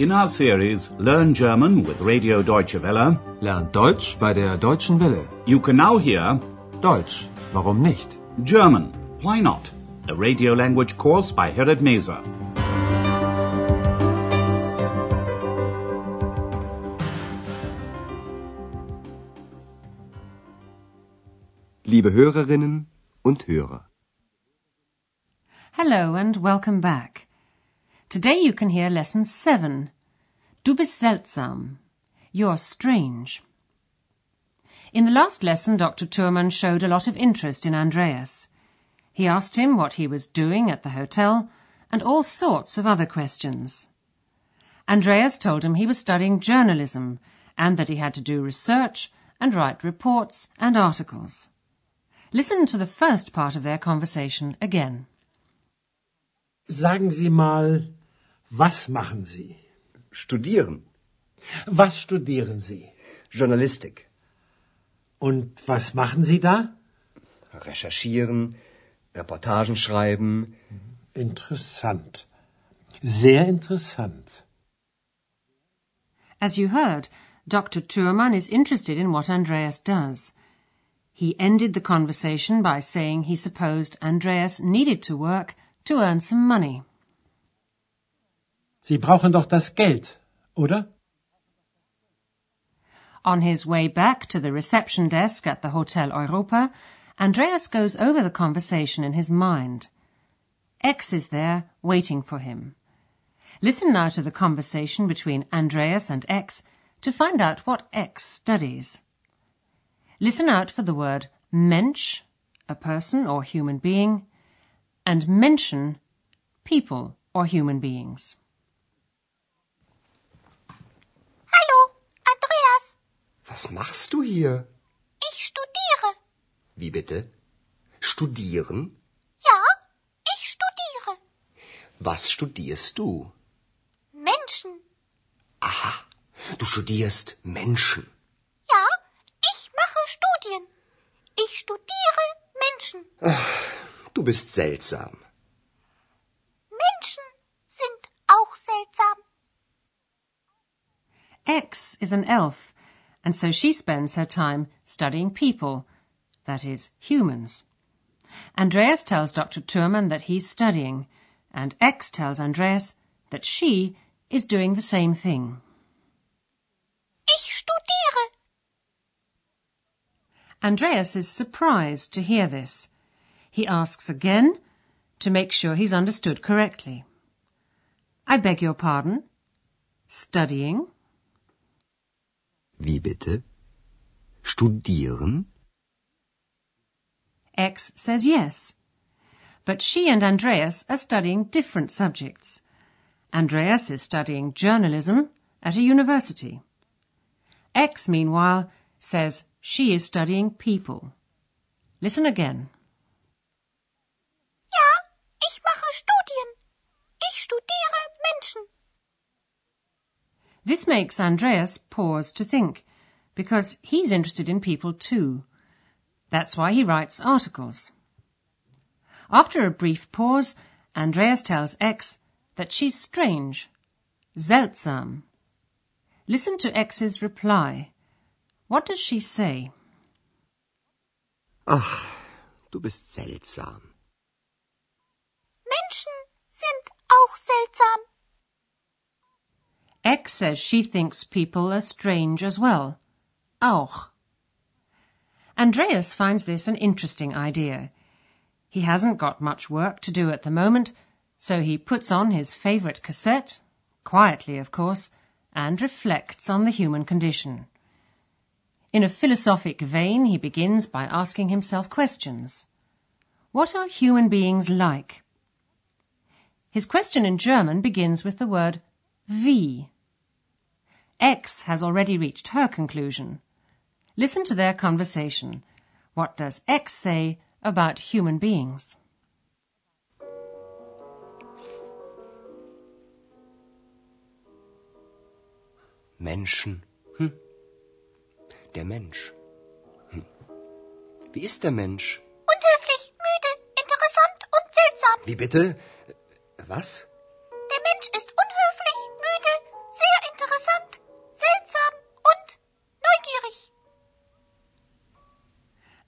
In our series Learn German with Radio Deutsche Welle, Lernt Deutsch bei der Deutschen Welle. you can now hear Deutsch, warum nicht? German, Why Not? A radio language course by Herrad Meese. Liebe Hörerinnen und Hörer. Hello and welcome back. Today you can hear lesson 7. Du bist seltsam. You're strange. In the last lesson, Dr. Thürmann showed a lot of interest in Andreas. He asked him what he was doing at the hotel and all sorts of other questions. Andreas told him he was studying journalism and that he had to do research and write reports and articles. Listen to the first part of their conversation again. Sagen Sie mal, was machen Sie? Studieren. Was studieren Sie? Journalistik. Und was machen Sie da? Recherchieren. Reportagen schreiben. Interessant. Sehr interessant. As you heard, Dr. Thürmann is interested in what Andreas does. He ended the conversation by saying he supposed Andreas needed to work to earn some money. Sie brauchen doch das Geld, oder? On his way back to the reception desk at the Hotel Europa, Andreas goes over the conversation in his mind. Ex is there, waiting for him. Listen now to the conversation between Andreas and Ex to find out what Ex studies. Listen out for the word Mensch, a person or human being, and Menschen, people or human beings. Was machst du hier? Ich studiere. Wie bitte? Studieren? Ja, ich studiere. Was studierst du? Menschen. Aha, du studierst Menschen. Ja, ich mache Studien. Ich studiere Menschen. Du bist seltsam. Menschen sind auch seltsam. X is an elf, and so she spends her time studying people, that is, humans. Andreas tells Dr. Thürmann that he's studying, and Ex tells Andreas that she is doing the same thing. Ich studiere. Andreas is surprised to hear this. He asks again to make sure he's understood correctly. I beg your pardon? Studying? Wie bitte? Studieren? Ex says yes. But she and Andreas are studying different subjects. Andreas is studying journalism at a university. Ex, meanwhile, says she is studying people. Listen again. Ja, ich mache Studien. Ich studiere Menschen. This makes Andreas pause to think, because he's interested in people too. That's why he writes articles. After a brief pause, Andreas tells Ex that she's strange, seltsam. Listen to Ex's reply. What does she say? Ach, du bist seltsam. Menschen sind auch seltsam. Ex says she thinks people are strange as well. Auch. Andreas finds this an interesting idea. He hasn't got much work to do at the moment, so he puts on his favourite cassette, quietly of course, and reflects on the human condition. In a philosophic vein, he begins by asking himself questions. What are human beings like? His question in German begins with the word wie. Ex has already reached her conclusion. Listen to their conversation. What does Ex say about human beings? Menschen. Hm. Der Mensch. Hm. Wie ist der Mensch? Unhöflich, müde, interessant und seltsam. Wie bitte? Was? Der Mensch ist unhöflich,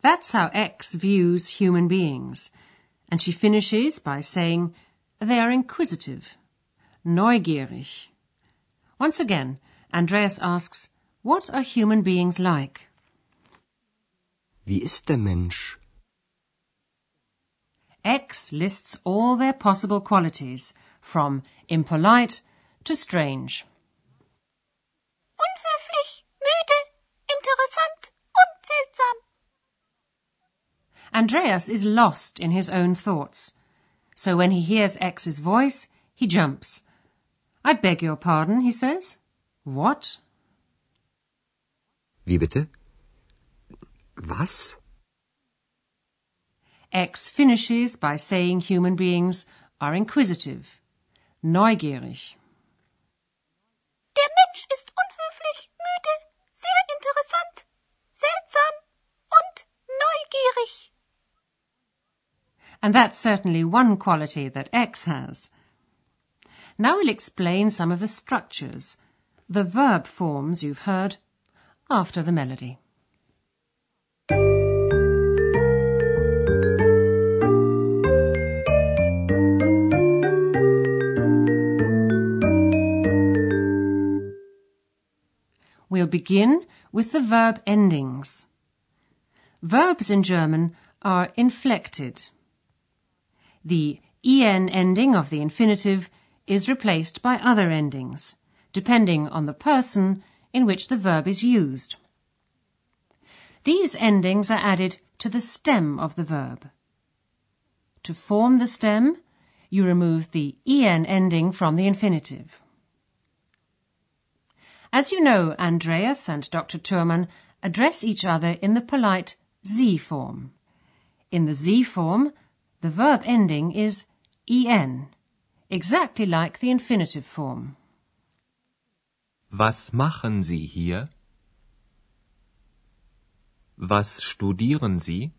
That's how Ex views human beings. And she finishes by saying they are inquisitive, neugierig. Once again, Andreas asks, what are human beings like? Wie ist der Mensch? Ex lists all their possible qualities, from impolite to strange. Andreas is lost in his own thoughts. So when he hears Ex's voice, he jumps. I beg your pardon, he says. What? Wie bitte? Was? Ex finishes by saying human beings are inquisitive, neugierig. Der Mensch ist unhöflich, müde, sehr interessant, seltsam und neugierig. And that's certainly one quality that Ex has. Now we'll explain some of the structures, the verb forms you've heard, after the melody. We'll begin with the verb endings. Verbs in German are inflected. The en ending of the infinitive is replaced by other endings, depending on the person in which the verb is used. These endings are added to the stem of the verb. To form the stem, you remove the en ending from the infinitive. As you know, Andreas and Dr. Thürmann address each other in the polite Sie form. In the Sie form, the verb ending is en, exactly like the infinitive form. Was machen Sie hier? Was studieren Sie?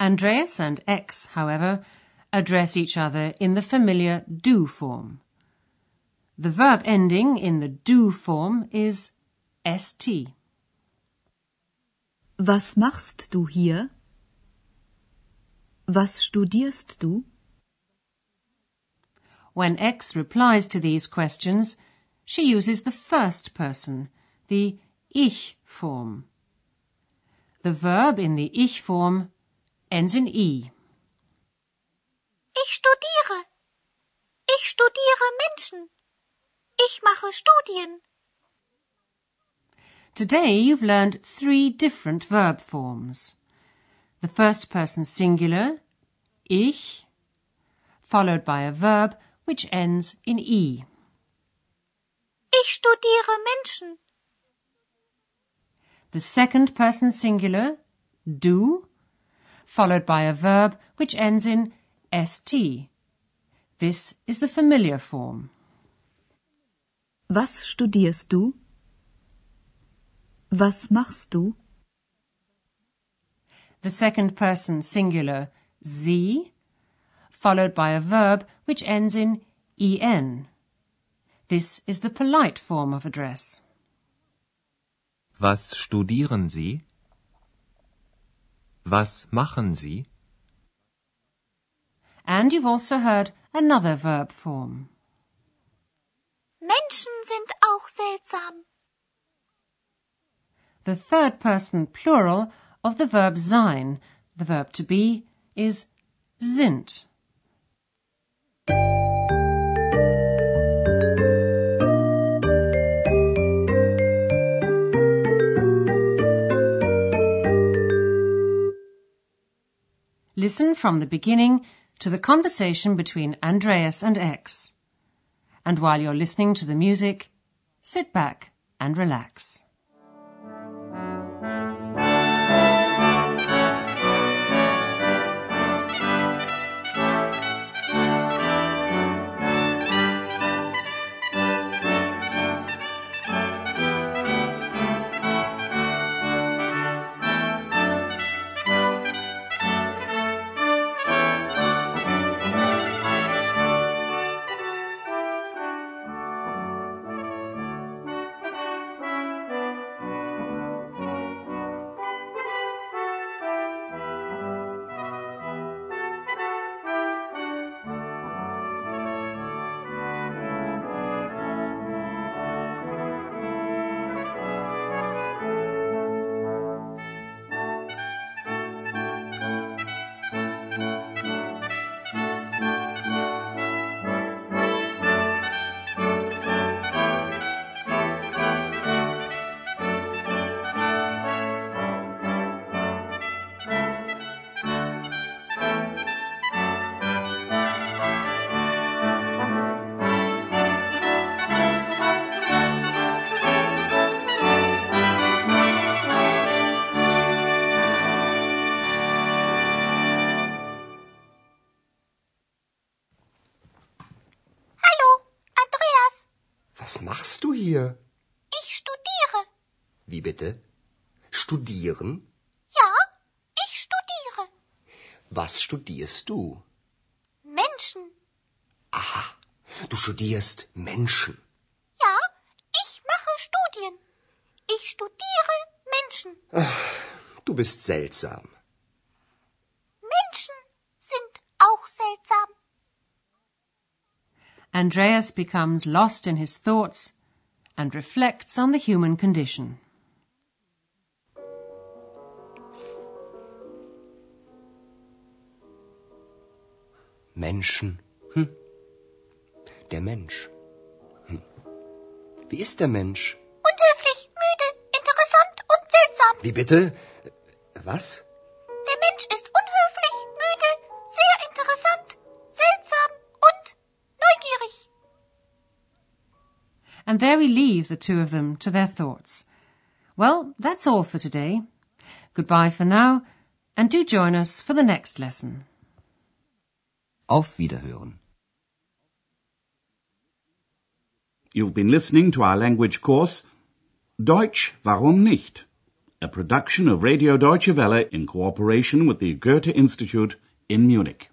Andreas and Ex, however, address each other in the familiar du form. The verb ending in the du form is st. Was machst du hier? Was studierst du? When Ex replies to these questions, she uses the first person, the ich form. The verb in the ich form ends in i. Ich studiere. Ich studiere Menschen. Ich mache Studien. Today you've learned three different verb forms. The first person singular, ich, followed by a verb which ends in e. Ich studiere Menschen. The second person singular, du, followed by a verb which ends in st. This is the familiar form. Was studierst du? Was machst du? The second person singular, sie, followed by a verb which ends in en. This is the polite form of address. Was studieren Sie? Was machen Sie? And you've also heard another verb form. Menschen sind auch seltsam. The third person plural of the verb sein, the verb to be, is sind. Listen from the beginning to the conversation between Andreas and Ex. And while you're listening to the music, sit back and relax. Machst du hier? Ich studiere. Wie bitte? Studieren? Ja, ich studiere. Was studierst du? Menschen. Du studierst Menschen. Ja, ich mache Studien. Ich studiere Menschen. Du bist seltsam. Andreas becomes lost in his thoughts and reflects on the human condition. Menschen. Hm. Der Mensch. Hm. Wie ist der Mensch? Unhöflich, müde, interessant und seltsam. Wie bitte? Was? And there we leave the two of them to their thoughts. Well, that's all for today. Goodbye for now, and do join us for the next lesson. Auf Wiederhören. You've been listening to our language course Deutsch, warum nicht? A production of Radio Deutsche Welle in cooperation with the Goethe Institute in Munich.